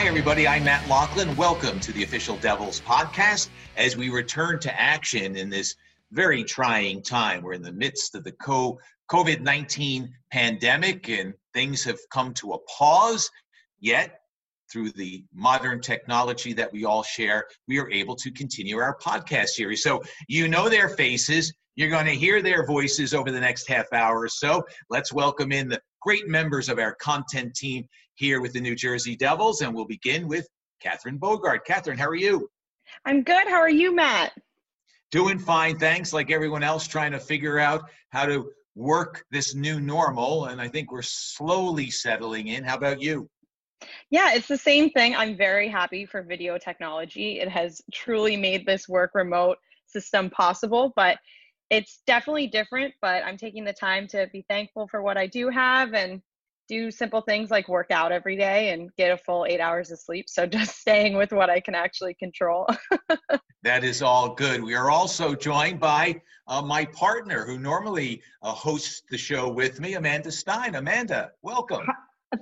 Hi, everybody. I'm Matt Loughlin. Welcome to the official Devils podcast as we return to action in this very trying time. We're in the midst of the COVID 19 pandemic and things have come to a pause. Yet, through the modern technology that we all share, we are able to continue our podcast series. So, you know their faces. You're going to hear their voices over the next half hour or so. Let's welcome in the great members of our content team here with the New Jersey Devils, and we'll begin with Catherine Bogart. Catherine, how are you? I'm good. How are you, Matt? Doing fine, thanks. Like everyone else, trying to figure out how to work this new normal, and I think we're slowly settling in. How about you? Yeah, it's the same thing. I'm very happy for video technology. It has truly made this work remote system possible, but it's definitely different. But I'm taking the time to be thankful for what I do have and do simple things like work out every day and get a full eight hours of sleep. So just staying with what I can actually control. that is all good. We are also joined by uh, my partner who normally uh, hosts the show with me, Amanda Stein. Amanda, welcome.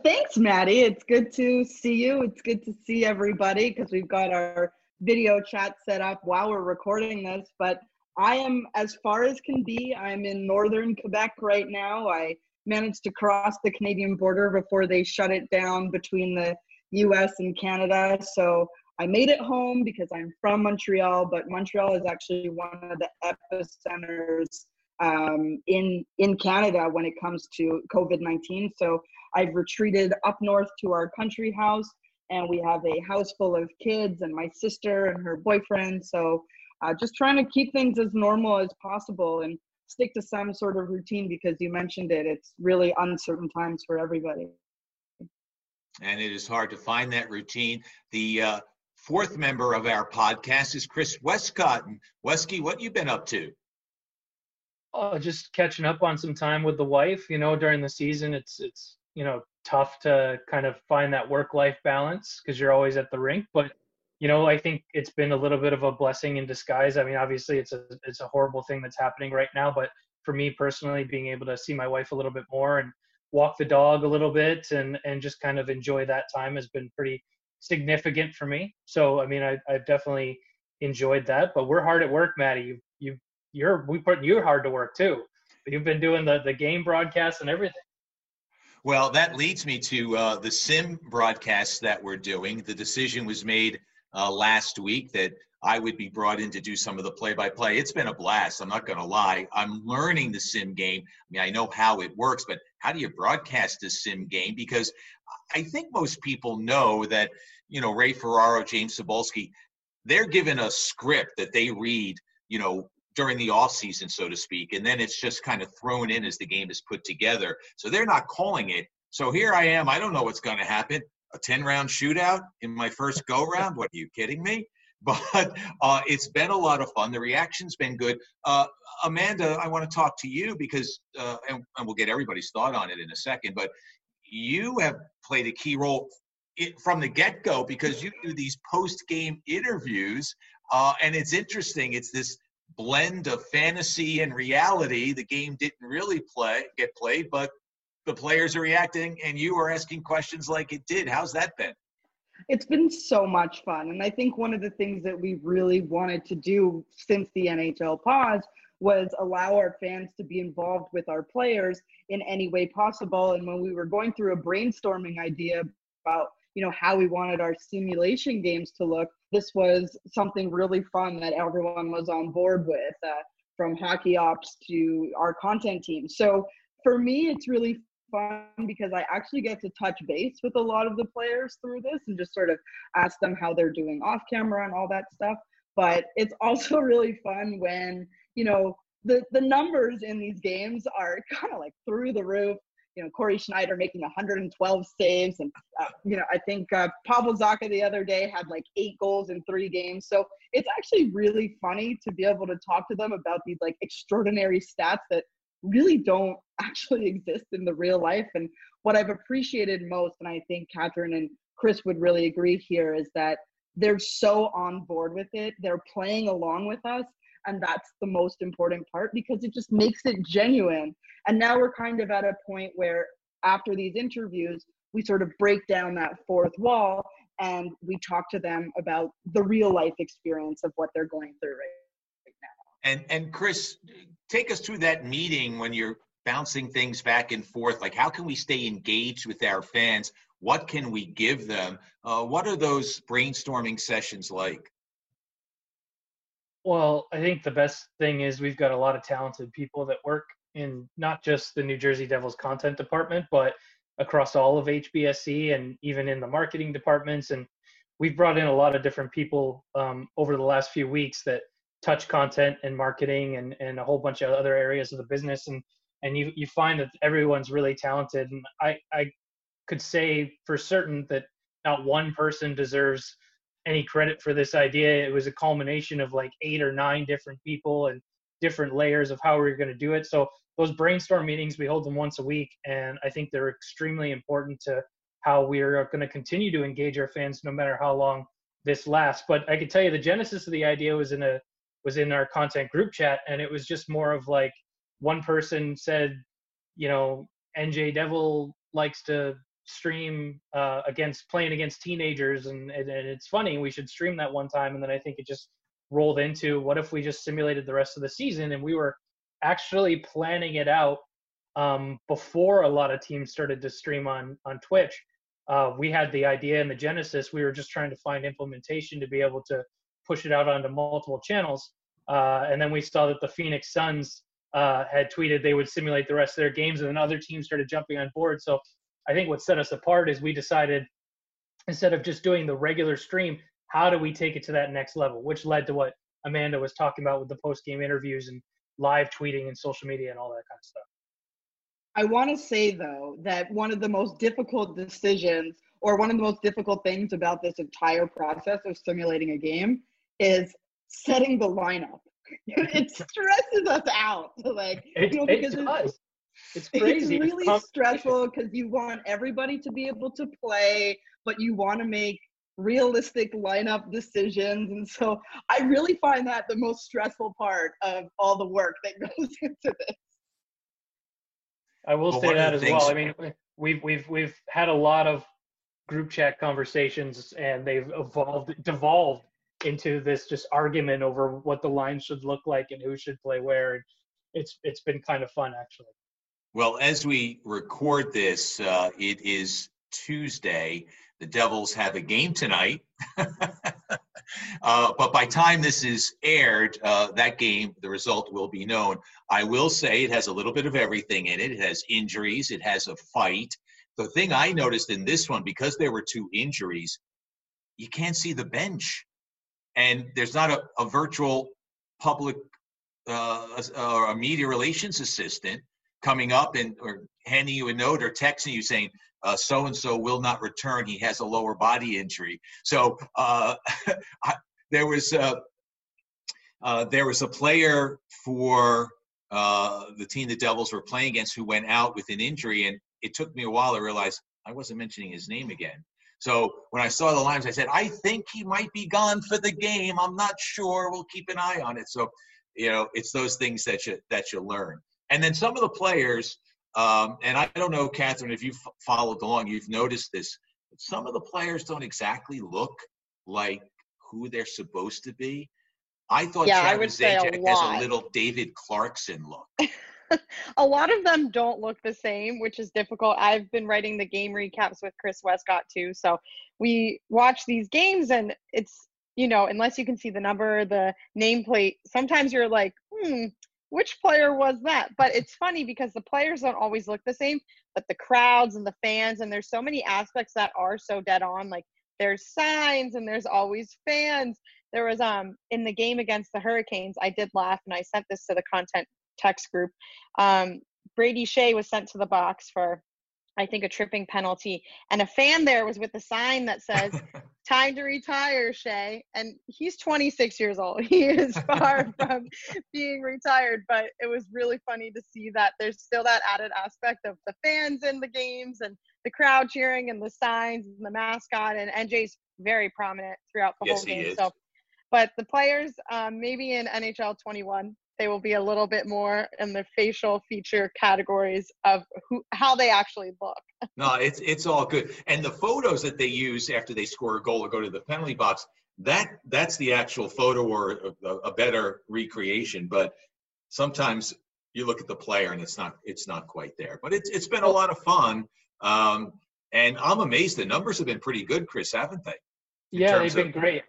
Thanks, Maddie. It's good to see you. It's good to see everybody because we've got our video chat set up while we're recording this. But I am as far as can be. I'm in northern Quebec right now. I managed to cross the Canadian border before they shut it down between the US and Canada. So I made it home because I'm from Montreal, but Montreal is actually one of the epicenters um, in in Canada when it comes to COVID nineteen. So I've retreated up north to our country house, and we have a house full of kids and my sister and her boyfriend. So uh, just trying to keep things as normal as possible and stick to some sort of routine because you mentioned it. It's really uncertain times for everybody. And it is hard to find that routine. The uh, fourth member of our podcast is Chris Westcott. And Wesky, what you been up to? Oh, just catching up on some time with the wife. You know, during the season, it's it's you know tough to kind of find that work life balance because you're always at the rink. But you know, I think it's been a little bit of a blessing in disguise. I mean, obviously, it's a it's a horrible thing that's happening right now, but for me personally, being able to see my wife a little bit more and walk the dog a little bit and and just kind of enjoy that time has been pretty significant for me. So, I mean, I, I've definitely enjoyed that. But we're hard at work, Maddie. You you you're we put you hard to work too. You've been doing the the game broadcasts and everything. Well, that leads me to uh, the sim broadcasts that we're doing. The decision was made uh, last week that I would be brought in to do some of the play by play. It's been a blast. I'm not going to lie. I'm learning the sim game. I mean, I know how it works, but how do you broadcast a sim game? Because I think most people know that, you know, Ray Ferraro, James Cybulski, they're given a script that they read, you know, during the off season, so to speak, and then it's just kind of thrown in as the game is put together. So they're not calling it. So here I am. I don't know what's going to happen a 10 round shootout in my first go round. What are you kidding me? But uh, it's been a lot of fun. The reaction's been good. Uh, Amanda, I want to talk to you because, uh, and, and, we'll get everybody's thought on it in a second, but you have played a key role from the get go because you do these post game interviews. Uh, and it's interesting. It's this blend of fantasy and reality. The game didn't really play get played, but the players are reacting and you are asking questions like it did. How's that been? It's been so much fun. And I think one of the things that we really wanted to do since the NHL pause was allow our fans to be involved with our players in any way possible. And when we were going through a brainstorming idea about you know how we wanted our simulation games to look this was something really fun that everyone was on board with uh, from hockey ops to our content team so for me it's really fun because I actually get to touch base with a lot of the players through this and just sort of ask them how they're doing off camera and all that stuff. But it's also really fun when, you know, the, the numbers in these games are kind of like through the roof. You know, Cory Schneider making 112 saves. And, uh, you know, I think uh, Pavel Zacha the other day had like eight goals in three games. So it's actually really funny to be able to talk to them about these like extraordinary stats that really don't actually exist in the real life. And what I've appreciated most, and I think Catherine and Chris would really agree here, is that they're so on board with it. They're playing along with us. And that's the most important part because it just makes it genuine. And now we're kind of at a point where after these interviews, we sort of break down that fourth wall and we talk to them about the real life experience of what they're going through right. And and Chris, take us through that meeting when you're bouncing things back and forth. Like, how can we stay engaged with our fans? What can we give them? Uh, what are those brainstorming sessions like? Well, I think the best thing is we've got a lot of talented people that work in not just the New Jersey Devils content department, but across all of HBSE and even in the marketing departments. And we've brought in a lot of different people um, over the last few weeks that touch content and marketing and, and a whole bunch of other areas of the business. And, and you, you find that everyone's really talented. And I, I could say for certain that not one person deserves any credit for this idea. It was a culmination of like eight or nine different people and different layers of how we are going to do it. So those brainstorm meetings, we hold them once a week, and I think they're extremely important to how we're going to continue to engage our fans no matter how long this lasts. But I can tell you the genesis of the idea was in a was in our content group chat, and it was just more of like one person said, you know, NJ Devil likes to stream uh, against playing against teenagers, and, and, and it's funny. We should stream that one time, and then I think it just rolled into what if we just simulated the rest of the season and we were actually planning it out um, before a lot of teams started to stream on on Twitch. Uh, we had the idea and the genesis. We were just trying to find implementation to be able to push it out onto multiple channels. Uh, and then we saw that the Phoenix Suns uh, had tweeted they would simulate the rest of their games, and then other teams started jumping on board. So I think what set us apart is we decided instead of just doing the regular stream, how do we take it to that next level? Which led to what Amanda was talking about with the post game interviews and live tweeting and social media and all that kind of stuff. I want to say though that one of the most difficult decisions or one of the most difficult things about this entire process of simulating a game is setting the lineup. it stresses us out. Like it, you know, because it does. It's crazy. It's really it's stressful because you want everybody to be able to play, but you want to make realistic lineup decisions. And so I really find that the most stressful part of all the work that goes into this. I will well, say that as well. I mean, we've we've we've had a lot of group chat conversations, and they've evolved, devolved into this just argument over what the line should look like and who should play where. It's it's been kind of fun actually. Well, as we record this, uh, it is Tuesday. The Devils have a game tonight. uh, but by time this is aired, uh, that game, the result will be known. I will say it has a little bit of everything in it. It has injuries. It has a fight. The thing I noticed in this one, because there were two injuries, you can't see the bench, and there's not a, a virtual public uh, or a media relations assistant coming up and or handing you a note or texting you saying so and so will not return. He has a lower body injury. So uh, I, there was a, uh, there was a player for uh, the team the Devils were playing against who went out with an injury, and it took me a while to realize I wasn't mentioning his name again. So when I saw the lines, I said, I think he might be gone for the game. I'm not sure. We'll keep an eye on it. So, you know, it's those things that you that you learn. And then some of the players, um, and I don't know, Catherine, if you've followed along, you've noticed this. But some of the players don't exactly look like who they're supposed to be. I thought yeah, Travis Zajac has a little David Clarkson look. a lot of them don't look the same, which is difficult. I've been writing the game recaps with Chris Westcott too. So we watch these games and it's, you know, unless you can see the number, the nameplate, sometimes you're like, hmm, which player was that? But it's funny because the players don't always look the same, but the crowds and the fans, and there's so many aspects that are so dead on. Like there's signs and there's always fans. There was um in the game against the Hurricanes, I did laugh and I sent this to the content text group. Um, Brady Skjei was sent to the box for I think a tripping penalty. And a fan there was with a sign that says, Time to retire, Skjei. And he's 26 years old. He is far from being retired, but it was really funny to see that there's still that added aspect of the fans in the games and the crowd cheering and the signs and the mascot. And NJ's very prominent throughout the yes, whole game. So, but the players, um, maybe in NHL 21, they will be a little bit more in the facial feature categories of who how they actually look. No, it's it's all good. And the photos that they use after they score a goal or go to the penalty box, that that's the actual photo or a, a better recreation. But sometimes you look at the player and it's not it's not quite there. But it's it's been a lot of fun. Um, and I'm amazed the numbers have been pretty good, Chris, haven't they? yeah, they've been great.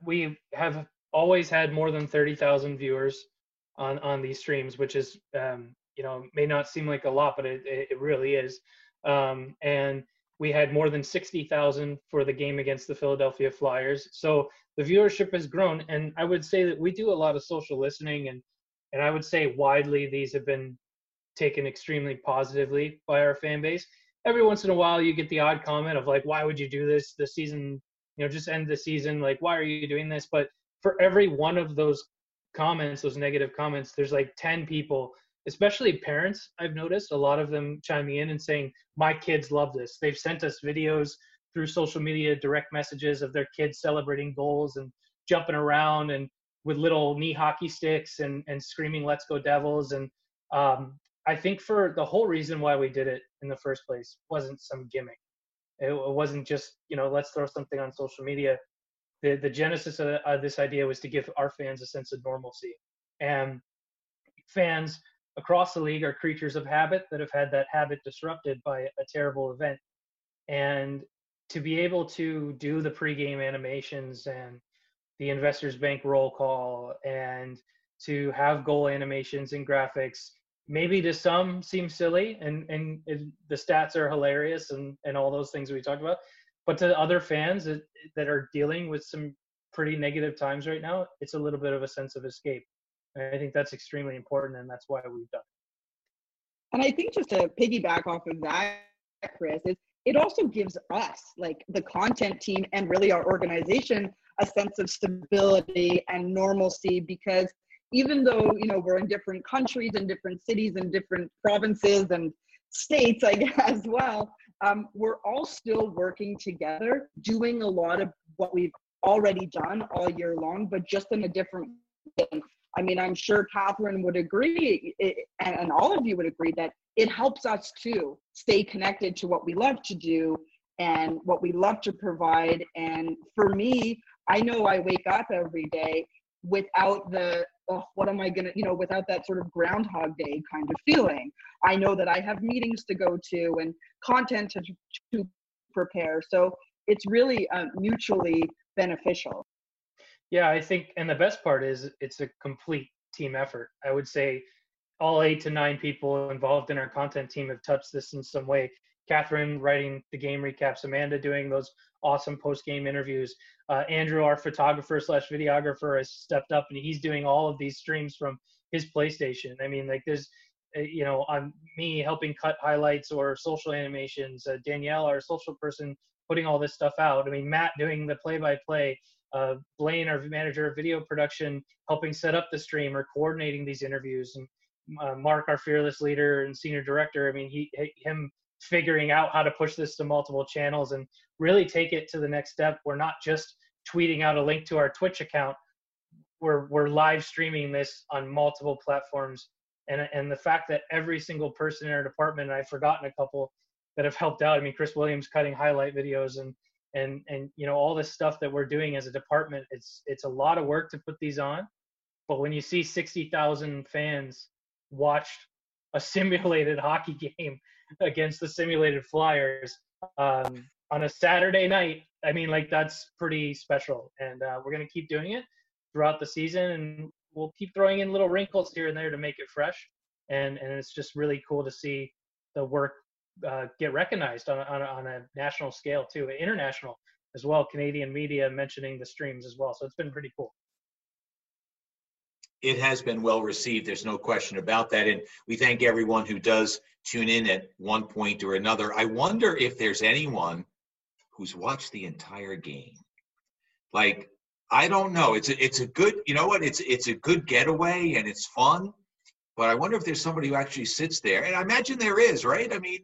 We have always had more than 30,000 viewers on on these streams, which is um, you know may not seem like a lot, but it it really is. Um, and we had more than 60,000 for the game against the Philadelphia Flyers. So the viewership has grown, and I would say that we do a lot of social listening, and and I would say widely these have been taken extremely positively by our fan base. Every once in a while, you get the odd comment of like, "Why would you do this? The season, you know, just end the season. Like, why are you doing this?" But for every one of those comments, those negative comments, there's like 10 people, especially parents, I've noticed a lot of them chiming in and saying, My kids love this. They've sent us videos through social media, direct messages of their kids celebrating goals and jumping around and with little knee hockey sticks and, and screaming, Let's go Devils. And um, I think for the whole reason why we did it in the first place wasn't some gimmick. It, it wasn't just, you know, let's throw something on social media the the genesis of, of this idea was to give our fans a sense of normalcy. And fans across the league are creatures of habit that have had that habit disrupted by a terrible event. And to be able to do the pregame animations and the investors bank roll call and to have goal animations and graphics maybe to some seem silly and and it, the stats are hilarious and and all those things we talked about but to other fans that, that are dealing with some pretty negative times right now, it's a little bit of a sense of escape. And I think that's extremely important, and that's why we've done it. And I think just to piggyback off of that, Chris, is it also gives us, like the content team and really our organization, a sense of stability and normalcy because even though you know we're in different countries and different cities and different provinces and states, I guess as well, um, we're all still working together, doing a lot of what we've already done all year long, but just in a different way. I mean, I'm sure Catherine would agree, it, and, and all of you would agree that it helps us to stay connected to what we love to do and what we love to provide. And for me, I know I wake up every day without the oh, what am I gonna, you know, without that sort of Groundhog Day kind of feeling. I know that I have meetings to go to and content to, to prepare. So it's really uh, mutually beneficial. Yeah, I think, and the best part is it's a complete team effort. I would say all eight to nine people involved in our content team have touched this in some way. Catherine writing the game recaps, Amanda doing those awesome post game interviews. Uh, Andrew, our photographer slash videographer, has stepped up and he's doing all of these streams from his PlayStation. I mean, like there's, uh, you know, on me helping cut highlights or social animations. Uh, Danielle, our social person, putting all this stuff out. I mean, Matt doing the play by play. Blaine, our manager of video production, helping set up the stream or coordinating these interviews, and uh, Mark, our fearless leader and senior director. I mean, he him figuring out how to push this to multiple channels and really take it to the next step. We're not just tweeting out a link to our Twitch account. We're we're live streaming this on multiple platforms. And and the fact that every single person in our department, and I've forgotten a couple that have helped out. I mean, Chris Williams cutting highlight videos and and and you know all this stuff that we're doing as a department. It's it's a lot of work to put these on. But when you see 60,000 fans watched a simulated hockey game against the simulated Flyers um, on a Saturday night. I mean, like that's pretty special, and uh, we're gonna keep doing it throughout the season, and we'll keep throwing in little wrinkles here and there to make it fresh. And and it's just really cool to see the work uh, get recognized on on, on a national scale too, international as well. Canadian media mentioning the streams as well, so it's been pretty cool it has been well received. There's no question about that. And we thank everyone who does tune in at one point or another. I wonder if there's anyone who's watched the entire game. Like, I don't know. It's a, it's a good, you know what? It's it's a good getaway and it's fun. But I wonder if there's somebody who actually sits there. And I imagine there is, right? I mean,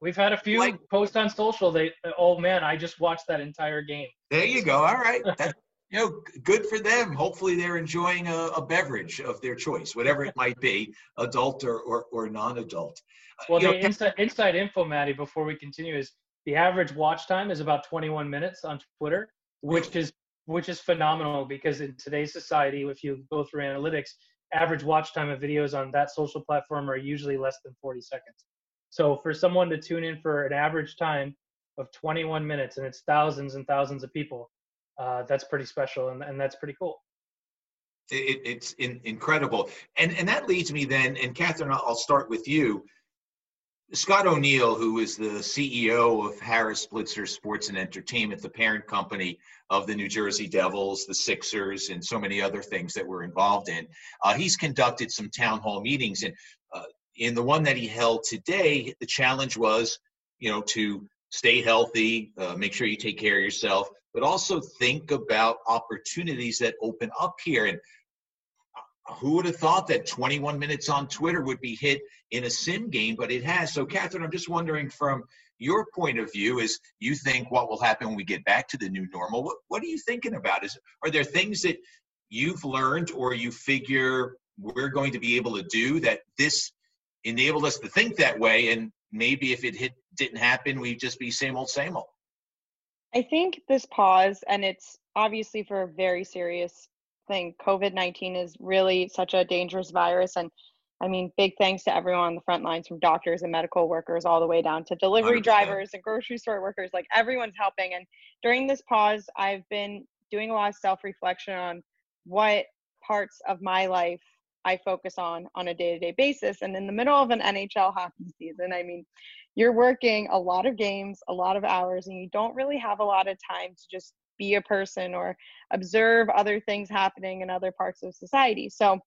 we've had a few like, posts on social. They, oh man, I just watched that entire game. There you go. All right. That, you know, good for them. Hopefully, they're enjoying a, a beverage of their choice, whatever it might be, adult or, or, or non-adult. Uh, well, the know, inside, inside info, Maddie, before we continue, is the average watch time is about 21 minutes on Twitter, which is which is phenomenal because in today's society, if you go through analytics, average watch time of videos on that social platform are usually less than 40 seconds. So for someone to tune in for an average time of 21 minutes and it's thousands and thousands of people, uh, that's pretty special and, and that's pretty cool. It, it's in, incredible. And, and that leads me then, and Catherine, I'll start with you. Scott O'Neill, who is the CEO of Harris Blitzer Sports and Entertainment, the parent company of the New Jersey Devils, the Sixers, and so many other things that we're involved in, uh, he's conducted some town hall meetings. And uh, in the one that he held today, the challenge was, you know, to stay healthy, uh, make sure you take care of yourself, but also think about opportunities that open up here. And uh, who would have thought that 21 minutes on Twitter would be hit in a sim game, but it has. So, Catherine, I'm just wondering from your point of view, is you think what will happen when we get back to the new normal? What, what are you thinking about? Is are there things that you've learned or you figure we're going to be able to do that this enabled us to think that way, and maybe if it hit didn't happen, we'd just be same old, same old. I think this pause, and it's obviously for a very serious thing. COVID 19 is really such a dangerous virus. And I mean, big thanks to everyone on the front lines from doctors and medical workers all the way down to delivery 100%. drivers and grocery store workers. Like everyone's helping. And during this pause, I've been doing a lot of self reflection on what parts of my life I focus on on a day to day basis. And in the middle of an NHL hockey season, I mean, you're working a lot of games, a lot of hours, and you don't really have a lot of time to just be a person or observe other things happening in other parts of society. So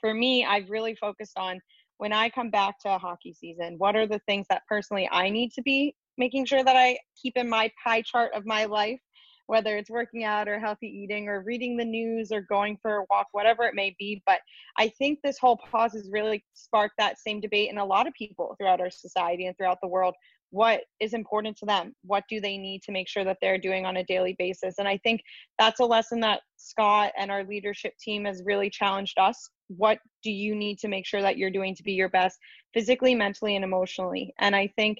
for me, I've really focused on when I come back to hockey season, what are the things that personally I need to be making sure that I keep in my pie chart of my life whether it's working out or healthy eating or reading the news or going for a walk, whatever it may be. But I think this whole pause has really sparked that same debate in a lot of people throughout our society and throughout the world. What is important to them? What do they need to make sure that they're doing on a daily basis? And I think that's a lesson that Scott and our leadership team has really challenged us. What do you need to make sure that you're doing to be your best physically, mentally, and emotionally? And I think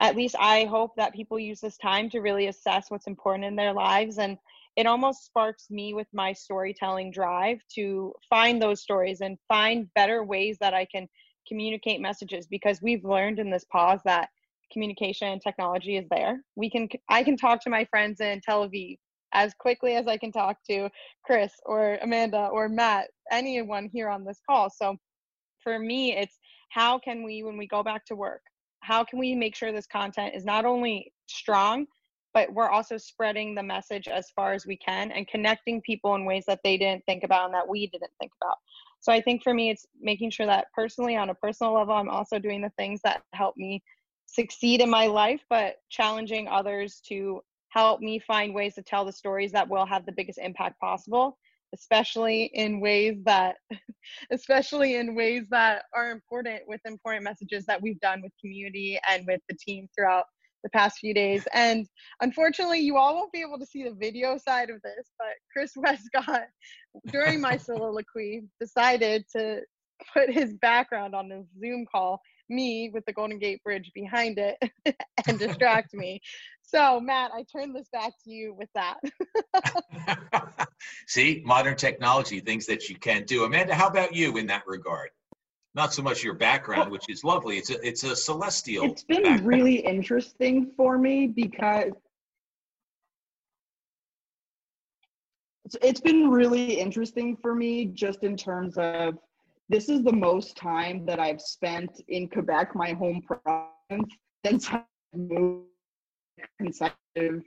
at least I hope that people use this time to really assess what's important in their lives. And it almost sparks me with my storytelling drive to find those stories and find better ways that I can communicate messages because we've learned in this pause that communication and technology is there. We can I can talk to my friends in Tel Aviv as quickly as I can talk to Chris or Amanda or Matt, anyone here on this call. So for me, it's how can we, when we go back to work, how can we make sure this content is not only strong but we're also spreading the message as far as we can and connecting people in ways that they didn't think about and that we didn't think about. So i think for me it's making sure that personally on a personal level i'm also doing the things that help me succeed in my life but challenging others to help me find ways to tell the stories that will have the biggest impact possible especially in ways that especially in ways that are important with important messages that we've done with community and with the team throughout the past few days. And unfortunately you all won't be able to see the video side of this but chris westcott during my soliloquy decided to put his background on the zoom call me with the golden gate bridge behind it and distract me so matt i turn this back to you with that See, modern technology, things that you can do. Amanda, how about you in that regard? Not so much your background, which is lovely. It's a it's a celestial. It's been background. really interesting for me because it's been really interesting for me just in terms of this is the most time that I've spent in Quebec, my home province, since I moved consecutive.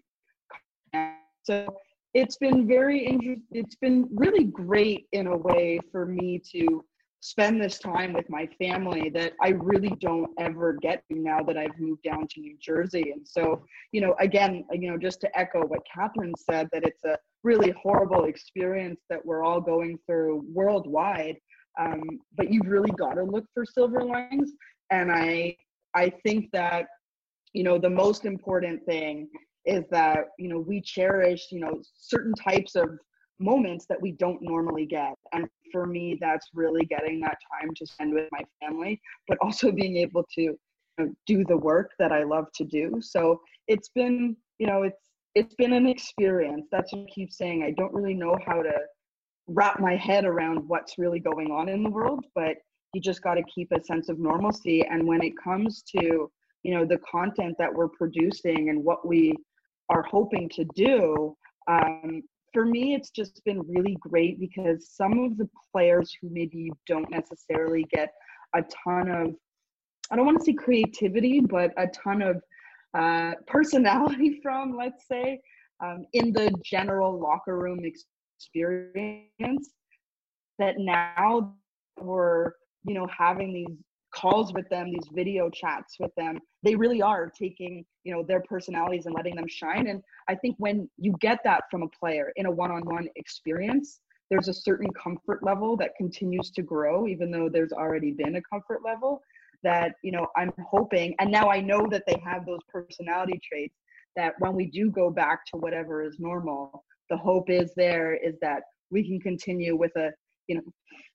So it's been very interesting. It's been really great in a way for me to spend this time with my family that I really don't ever get to now that I've moved down to New Jersey. And so, you know, again, you know, just to echo what Catherine said, that it's a really horrible experience that we're all going through worldwide. Um, but you've really got to look for silver linings. And I, I think that, you know, the most important thing is that you know we cherish you know certain types of moments that we don't normally get. And for me that's really getting that time to spend with my family but also being able to you know, do the work that i love to do. So it's been you know it's it's been an experience. That's what i keep saying. I don't really know how to wrap my head around what's really going on in the world but you just got to keep a sense of normalcy. And when it comes to you know the content that we're producing and what we are hoping to do um, for me it's just been really great because some of the players who maybe you don't necessarily get a ton of i don't want to say creativity but a ton of uh, personality from let's say um, in the general locker room experience that now we're you know having these calls with them these video chats with them. They really are taking you know their personalities and letting them shine. And i think when you get that from a player in a one-on-one experience there's a certain comfort level that continues to grow even though there's already been a comfort level that you know i'm hoping and now i know that they have those personality traits that when we do go back to whatever is normal the hope is there is that we can continue with a you know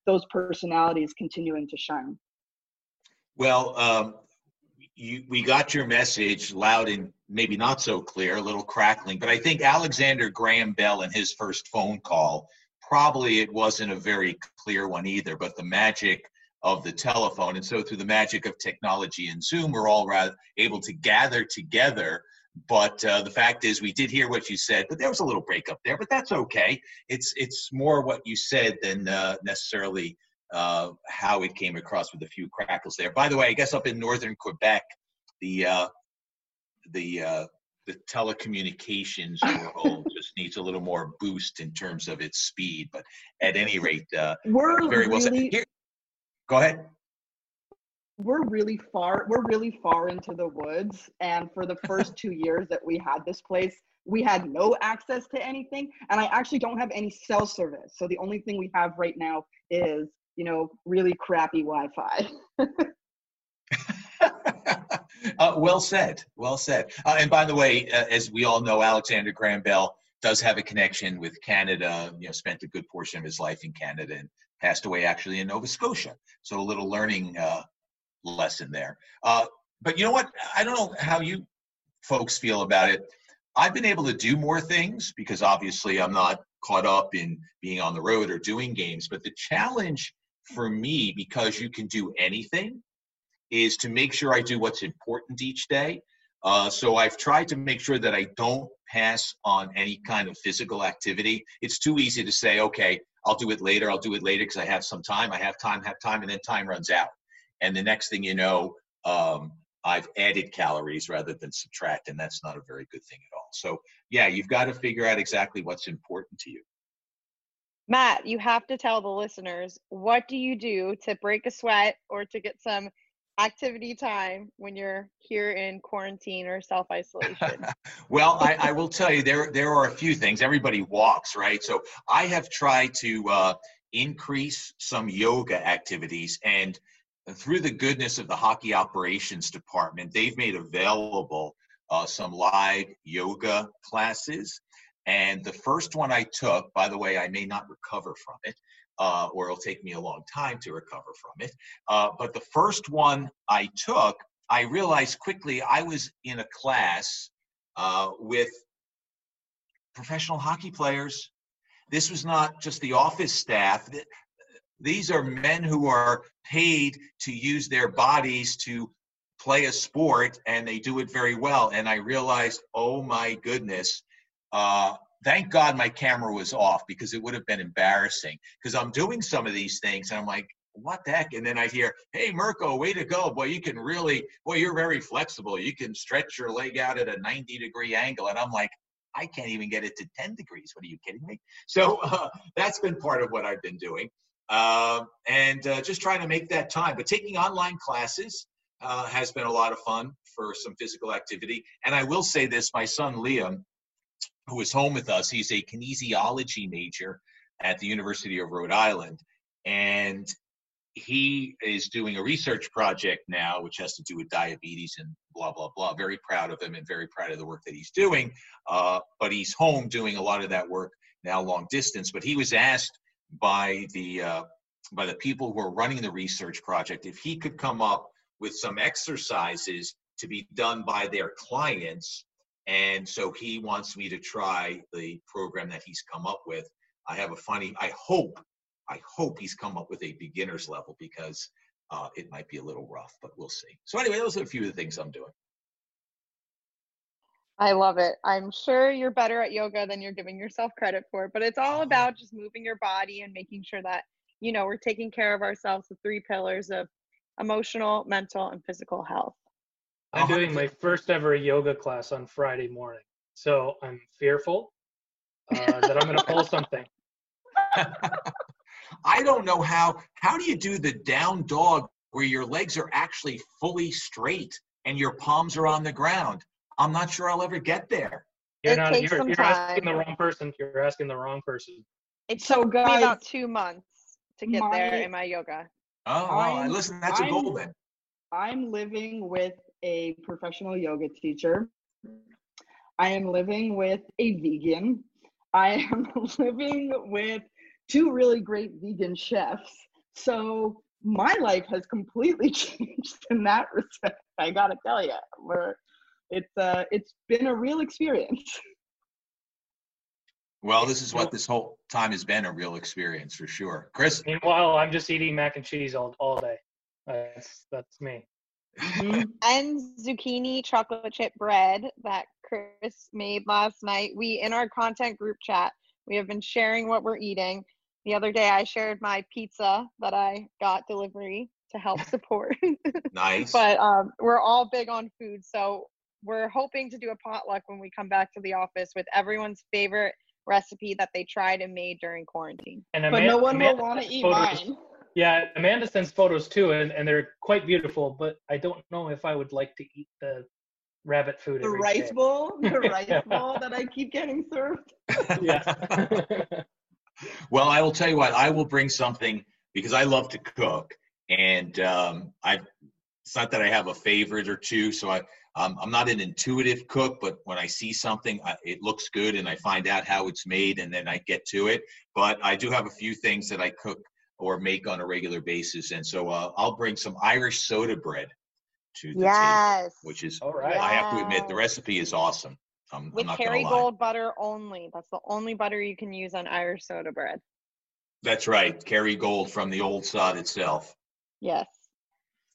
those personalities continuing to shine well, um, you, we got your message loud and maybe not so clear, a little crackling, but I think Alexander Graham Bell in his first phone call, probably it wasn't a very clear one either, but the magic of the telephone. And so through the magic of technology and Zoom, we're all rather able to gather together. But uh, the fact is, we did hear what you said, but there was a little breakup there. But that's okay. It's it's more what you said than uh, necessarily uh, how it came across with a few crackles there. By the way, I guess up in northern Quebec, the uh, the uh, the telecommunications world just needs a little more boost in terms of its speed. But at any rate, uh, we're very well said. Here, go ahead. We're really far. We're really far into the woods, and for the first two years that we had this place, we had no access to anything, and I actually don't have any cell service. So the only thing we have right now is you know, really crappy Wi-Fi. uh, well said. Well said. Uh, and by the way, uh, as we all know, Alexander Graham Bell does have a connection with Canada. You know, spent a good portion of his life in Canada and passed away actually in Nova Scotia. So a little learning uh, lesson there. Uh, but you know what? I don't know how you folks feel about it. I've been able to do more things because obviously I'm not caught up in being on the road or doing games. But the challenge for me because you can do anything is to make sure I do what's important each day. Uh, so I've tried to make sure that I don't pass on any kind of physical activity. It's too easy to say, okay, I'll do it later. I'll do it later because I have some time. I have time, have time, and then time runs out. And the next thing you know, um, I've added calories rather than subtract, and that's not a very good thing at all. So, yeah, you've got to figure out exactly what's important to you. Matt, you have to tell the listeners what do you do to break a sweat or to get some activity time when you're here in quarantine or self isolation? well, I, I, will tell you there there are a few things. Everybody walks, right? So I have tried to uh, increase some yoga activities, and through the goodness of the hockey operations department, they've made available uh, some live yoga classes. And the first one I took, by the way, I may not recover from it, uh, or it'll take me a long time to recover from it. Uh, but the first one I took, I realized quickly I was in a class uh, with professional hockey players. This was not just the office staff. These are men who are paid to use their bodies to play a sport, and they do it very well. And I realized, oh my goodness, uh, thank God my camera was off because it would have been embarrassing. Because I'm doing some of these things and I'm like, what the heck? And then I hear, hey, Mirco, way to go. Boy, you can really, boy, you're very flexible. You can stretch your leg out at a 90 degree angle. And I'm like, I can't even get it to 10 degrees. What are you kidding me? So uh, that's been part of what I've been doing. Uh, and uh, just trying to make that time. But taking online classes uh, has been a lot of fun for some physical activity. And I will say this my son Liam, who is home with us. He's a kinesiology major at the University of Rhode Island. And he is doing a research project now, which has to do with diabetes and blah blah blah. Very proud of him and very proud of the work that he's doing. Uh, but he's home doing a lot of that work now, long distance. But he was asked by the uh, by the people who are running the research project if he could come up with some exercises to be done by their clients. And so he wants me to try the program that he's come up with. I have a funny, I hope, I hope he's come up with a beginner's level because uh, it might be a little rough, but we'll see. So anyway, those are a few of the things I'm doing. I love it. I'm sure you're better at yoga than you're giving yourself credit for, but it's all about just moving your body and making sure that, you know, we're taking care of ourselves, the three pillars of emotional, mental, and physical health. I'm doing my first ever yoga class on Friday morning. So I'm fearful uh, that I'm going to pull something. I don't know how. How do you do the down dog where your legs are actually fully straight and your palms are on the ground? I'm not sure I'll ever get there. You're It not. takes You're, some you're asking the wrong person. You're asking the wrong person. It So, took me about two months to get there in my yoga. Oh, well, I'm- listen, that's a I'm- goal then. I'm living with a professional yoga teacher. I am living with a vegan. I am living with two really great vegan chefs. So my life has completely changed in that respect. I gotta tell you, where it's uh, it's been a real experience. Well, this is what this whole time has been a real experience for sure. Chris, Meanwhile, I'm just eating mac and cheese all all day. That's that's me. Mhm. and zucchini chocolate chip bread that Chris made last night. We in our content group chat, we have been sharing what we're eating. The other day I shared my pizza that I got delivery to help support. nice. but um, we're all big on food, so we're hoping to do a potluck when we come back to the office with everyone's favorite recipe that they tried and made during quarantine. And But no one will want to eat photos- mine. Yeah, Amanda sends photos too, and, and they're quite beautiful. But I don't know if I would like to eat the rabbit food. The every rice day. bowl, the rice bowl that I keep getting served. Yeah. Well, I will tell you what. I will bring something because I love to cook, and um, I. It's not that I have a favorite or two, so I. Um, I'm not an intuitive cook, but when I see something, I, it looks good, and I find out how it's made, and then I get to it. But I do have a few things that I cook or make on a regular basis, and so uh, I'll bring some Irish soda bread to the table, Yes. which is All right. I have to admit the recipe is awesome. I'm, I'm with not gonna. Kerrygold butter only. That's the only butter you can use on Irish soda bread. That's right, Kerrygold from the old sod itself. Yes.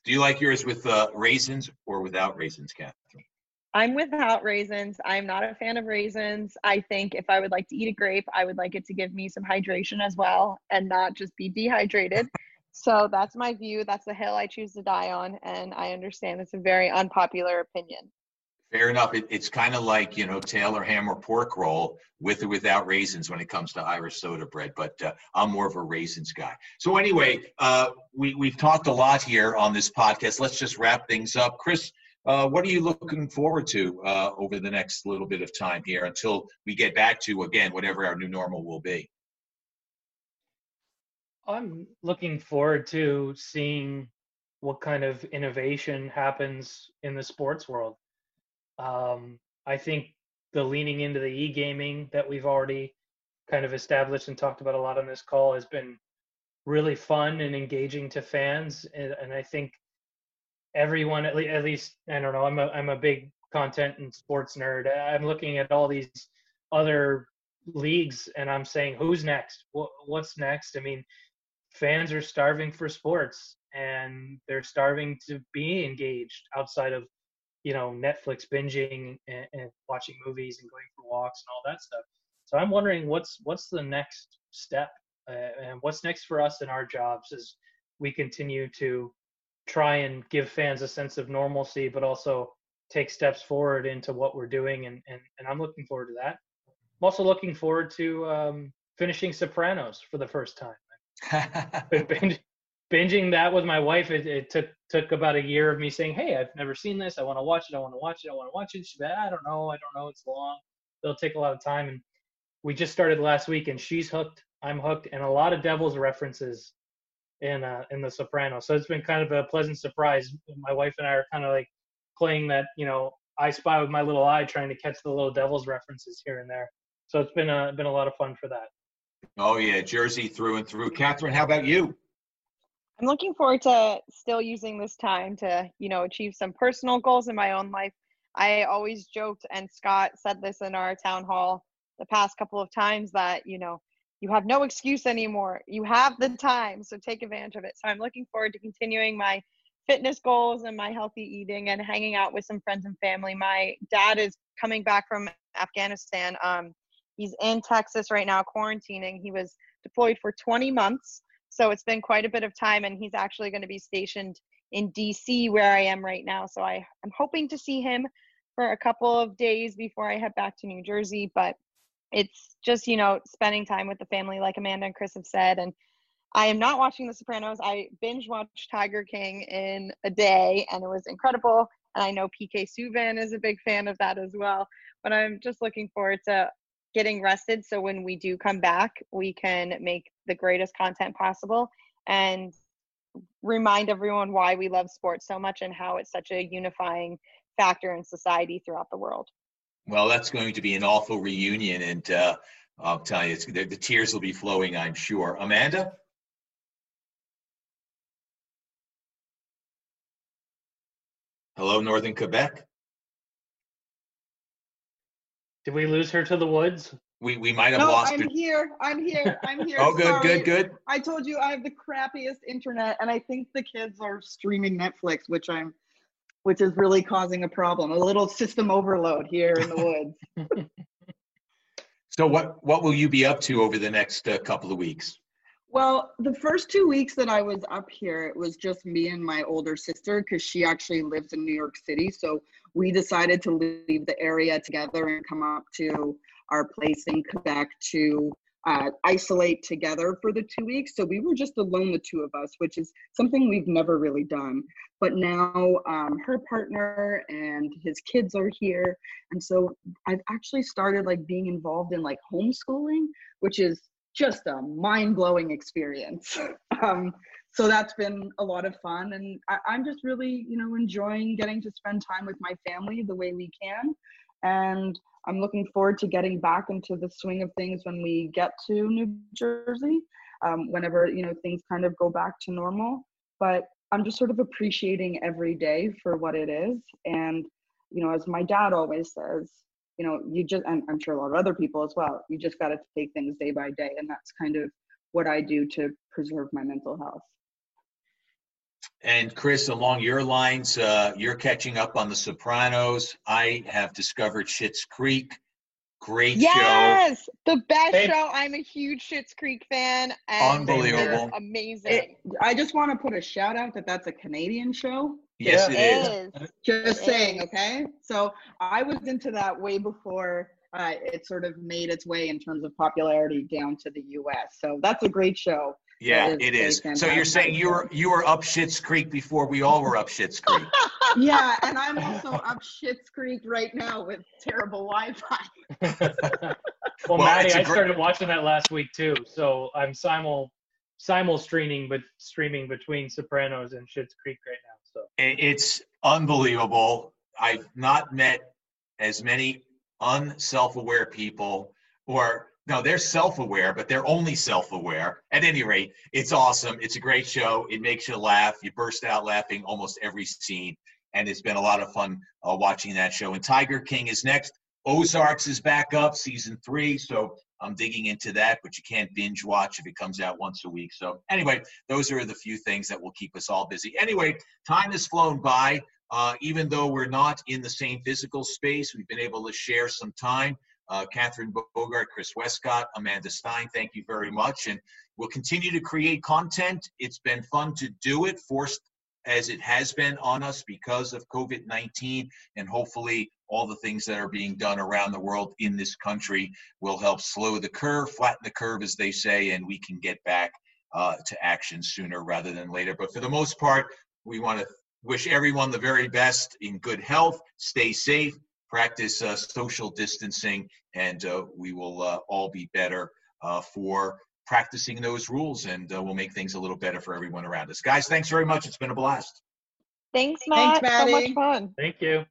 Do you like yours with uh, raisins or without raisins, Catherine? I'm without raisins. I'm not a fan of raisins. I think if I would like to eat a grape, I would like it to give me some hydration as well and not just be dehydrated. so that's my view. That's the hill I choose to die on. And I understand it's a very unpopular opinion. Fair enough. It, it's kind of like you know Taylor ham or pork roll with or without raisins when it comes to Irish soda bread. But uh, I'm more of a raisins guy. So anyway, uh, we we've talked a lot here on this podcast. Let's just wrap things up. Chris, uh, what are you looking forward to uh, over the next little bit of time here until we get back to again whatever our new normal will be? I'm looking forward to seeing what kind of innovation happens in the sports world. Um, I think the leaning into the e-gaming that we've already kind of established and talked about a lot on this call has been really fun and engaging to fans, and, and I think everyone, at, le- at least, I don't know, I'm a I'm a big content and sports nerd. I'm looking at all these other leagues, and I'm saying, who's next? What, what's next? I mean, fans are starving for sports and they're starving to be engaged outside of you know netflix binging and, and watching movies and going for walks and all that stuff. So i'm wondering what's what's the next step uh, and what's next for us in our jobs as we continue to try and give fans a sense of normalcy but also take steps forward into what we're doing. And and, and i'm looking forward to that. I'm also looking forward to um, finishing sopranos for the first time. Been binging that with my wife. It, it took took about a year of me saying, "Hey, I've never seen this. I want to watch it. I want to watch it. I want to watch it." She's like, "I don't know. I don't know. It's long. It'll take a lot of time." And we just started last week, and she's hooked. I'm hooked, and a lot of Devil's references in uh, in The Sopranos. So it's been kind of a pleasant surprise. My wife and I are kind of like playing that you know I spy with my little eye, trying to catch the little Devils references here and there. So it's been a been a lot of fun for that. Oh yeah, Jersey through and through. Catherine, how about you? I'm looking forward to still using this time to, you know, achieve some personal goals in my own life. I always joked, and Scott said this in our town hall the past couple of times that, you know, you have no excuse anymore. You have the time, so take advantage of it. So I'm looking forward to continuing my fitness goals and my healthy eating and hanging out with some friends and family. My dad is coming back from Afghanistan. Um, he's in Texas right now, quarantining. He was deployed for 20 months. So it's been quite a bit of time, and he's actually going to be stationed in DC, where I am right now. So I, I'm hoping to see him for a couple of days before I head back to New Jersey. But it's just, you know, spending time with the family, like Amanda and Chris have said. And I am not watching The Sopranos. I binge watched Tiger King in a day, and it was incredible. And I know PK Subban is a big fan of that as well. But I'm just looking forward to getting rested so when we do come back we can make the greatest content possible and remind everyone why we love sports so much and how it's such a unifying factor in society throughout the world. Well that's going to be an awful reunion and uh, i'll tell you the, the tears will be flowing i'm sure. Amanda? Hello northern quebec did we lose her to the woods? We we might have lost her. no, lost I'm her. here. I'm here. I'm here. oh, good, Sorry. good, good. I told you I have the crappiest internet, and I think the kids are streaming Netflix, which I'm, which is really causing a problem. A little system overload here in the woods. so what what will you be up to over the next uh, couple of weeks? Well, the first two weeks that I was up here, it was just me and my older sister because she actually lives in New York City. So we decided to leave the area together and come up to our place in Quebec to uh, isolate together for the two weeks. So we were just alone, the two of us, which is something we've never really done. But now um, her partner and his kids are here. And so I've actually started like being involved in like homeschooling, which is just a mind-blowing experience. Um, so that's been a lot of fun and I, am just really you know enjoying getting to spend time with my family the way we can and i'm looking forward to getting back into the swing of things when we get to new jersey um, whenever you know things kind of go back to normal. But i'm just sort of appreciating every day for what it is and you know as my dad always says you know, you just, and I'm sure a lot of other people as well, you just got to take things day by day. And that's kind of what I do to preserve my mental health. And Chris, along your lines, uh, you're catching up on The Sopranos. I have discovered Schitt's Creek. Great yes, show. Yes, the best hey. show. I'm a huge Schitt's Creek fan. Unbelievable. Amazing. It, I just want to put a shout out that that's a Canadian show. Yes, yeah. it is. Just it saying, is. okay? So I was into that way before uh, it sort of made its way in terms of popularity down to the US. So that's a great show. Yeah, it is. So you're saying you were you were up Schitt's Creek before we all were up Schitt's Creek. yeah, and I'm also up Schitt's Creek right now with terrible Wi-Fi. well, well, Maddie, I started watching that last week too, so I'm simul simul streaming but streaming between Sopranos and Schitt's Creek right now. It's unbelievable. I've not met as many unself-aware people or no, they're self-aware, but they're only self-aware. At any rate, it's awesome. It's a great show. It makes you laugh. You burst out laughing almost every scene, and it's been a lot of fun uh, watching that show. And Tiger King is next. Ozarks is back up, season three. So I'm digging into that, but you can't binge watch if it comes out once a week. So anyway, those are the few things that will keep us all busy. Anyway, time has flown by. Uh, even though we're not in the same physical space, we've been able to share some time. Uh, Catherine Bogart, Chris Westcott, Amanda Stein, thank you very much. And we'll continue to create content. It's been fun to do it, forced as it has been on us because of COVID 19. And hopefully, all the things that are being done around the world in this country will help slow the curve, flatten the curve, as they say, and we can get back uh, to action sooner rather than later. But for the most part, we want to wish everyone the very best in good health, stay safe, practice uh, social distancing, and uh, we will uh, all be better uh, for practicing those rules, and uh, we'll make things a little better for everyone around us. Guys, thanks very much. It's been a blast. Thanks, Matt. Thanks, so much Maddie. fun. Thank you.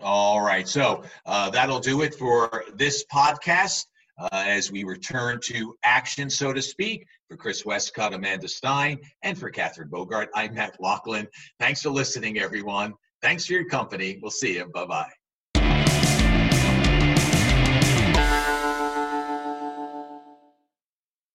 All right. So uh, that'll do it for this podcast uh, as we return to action, so to speak. For Chris Westcott, Amanda Stein, and for Catherine Bogart, I'm Matt Loughlin. Thanks for listening, everyone. Thanks for your company. We'll see you. Bye bye.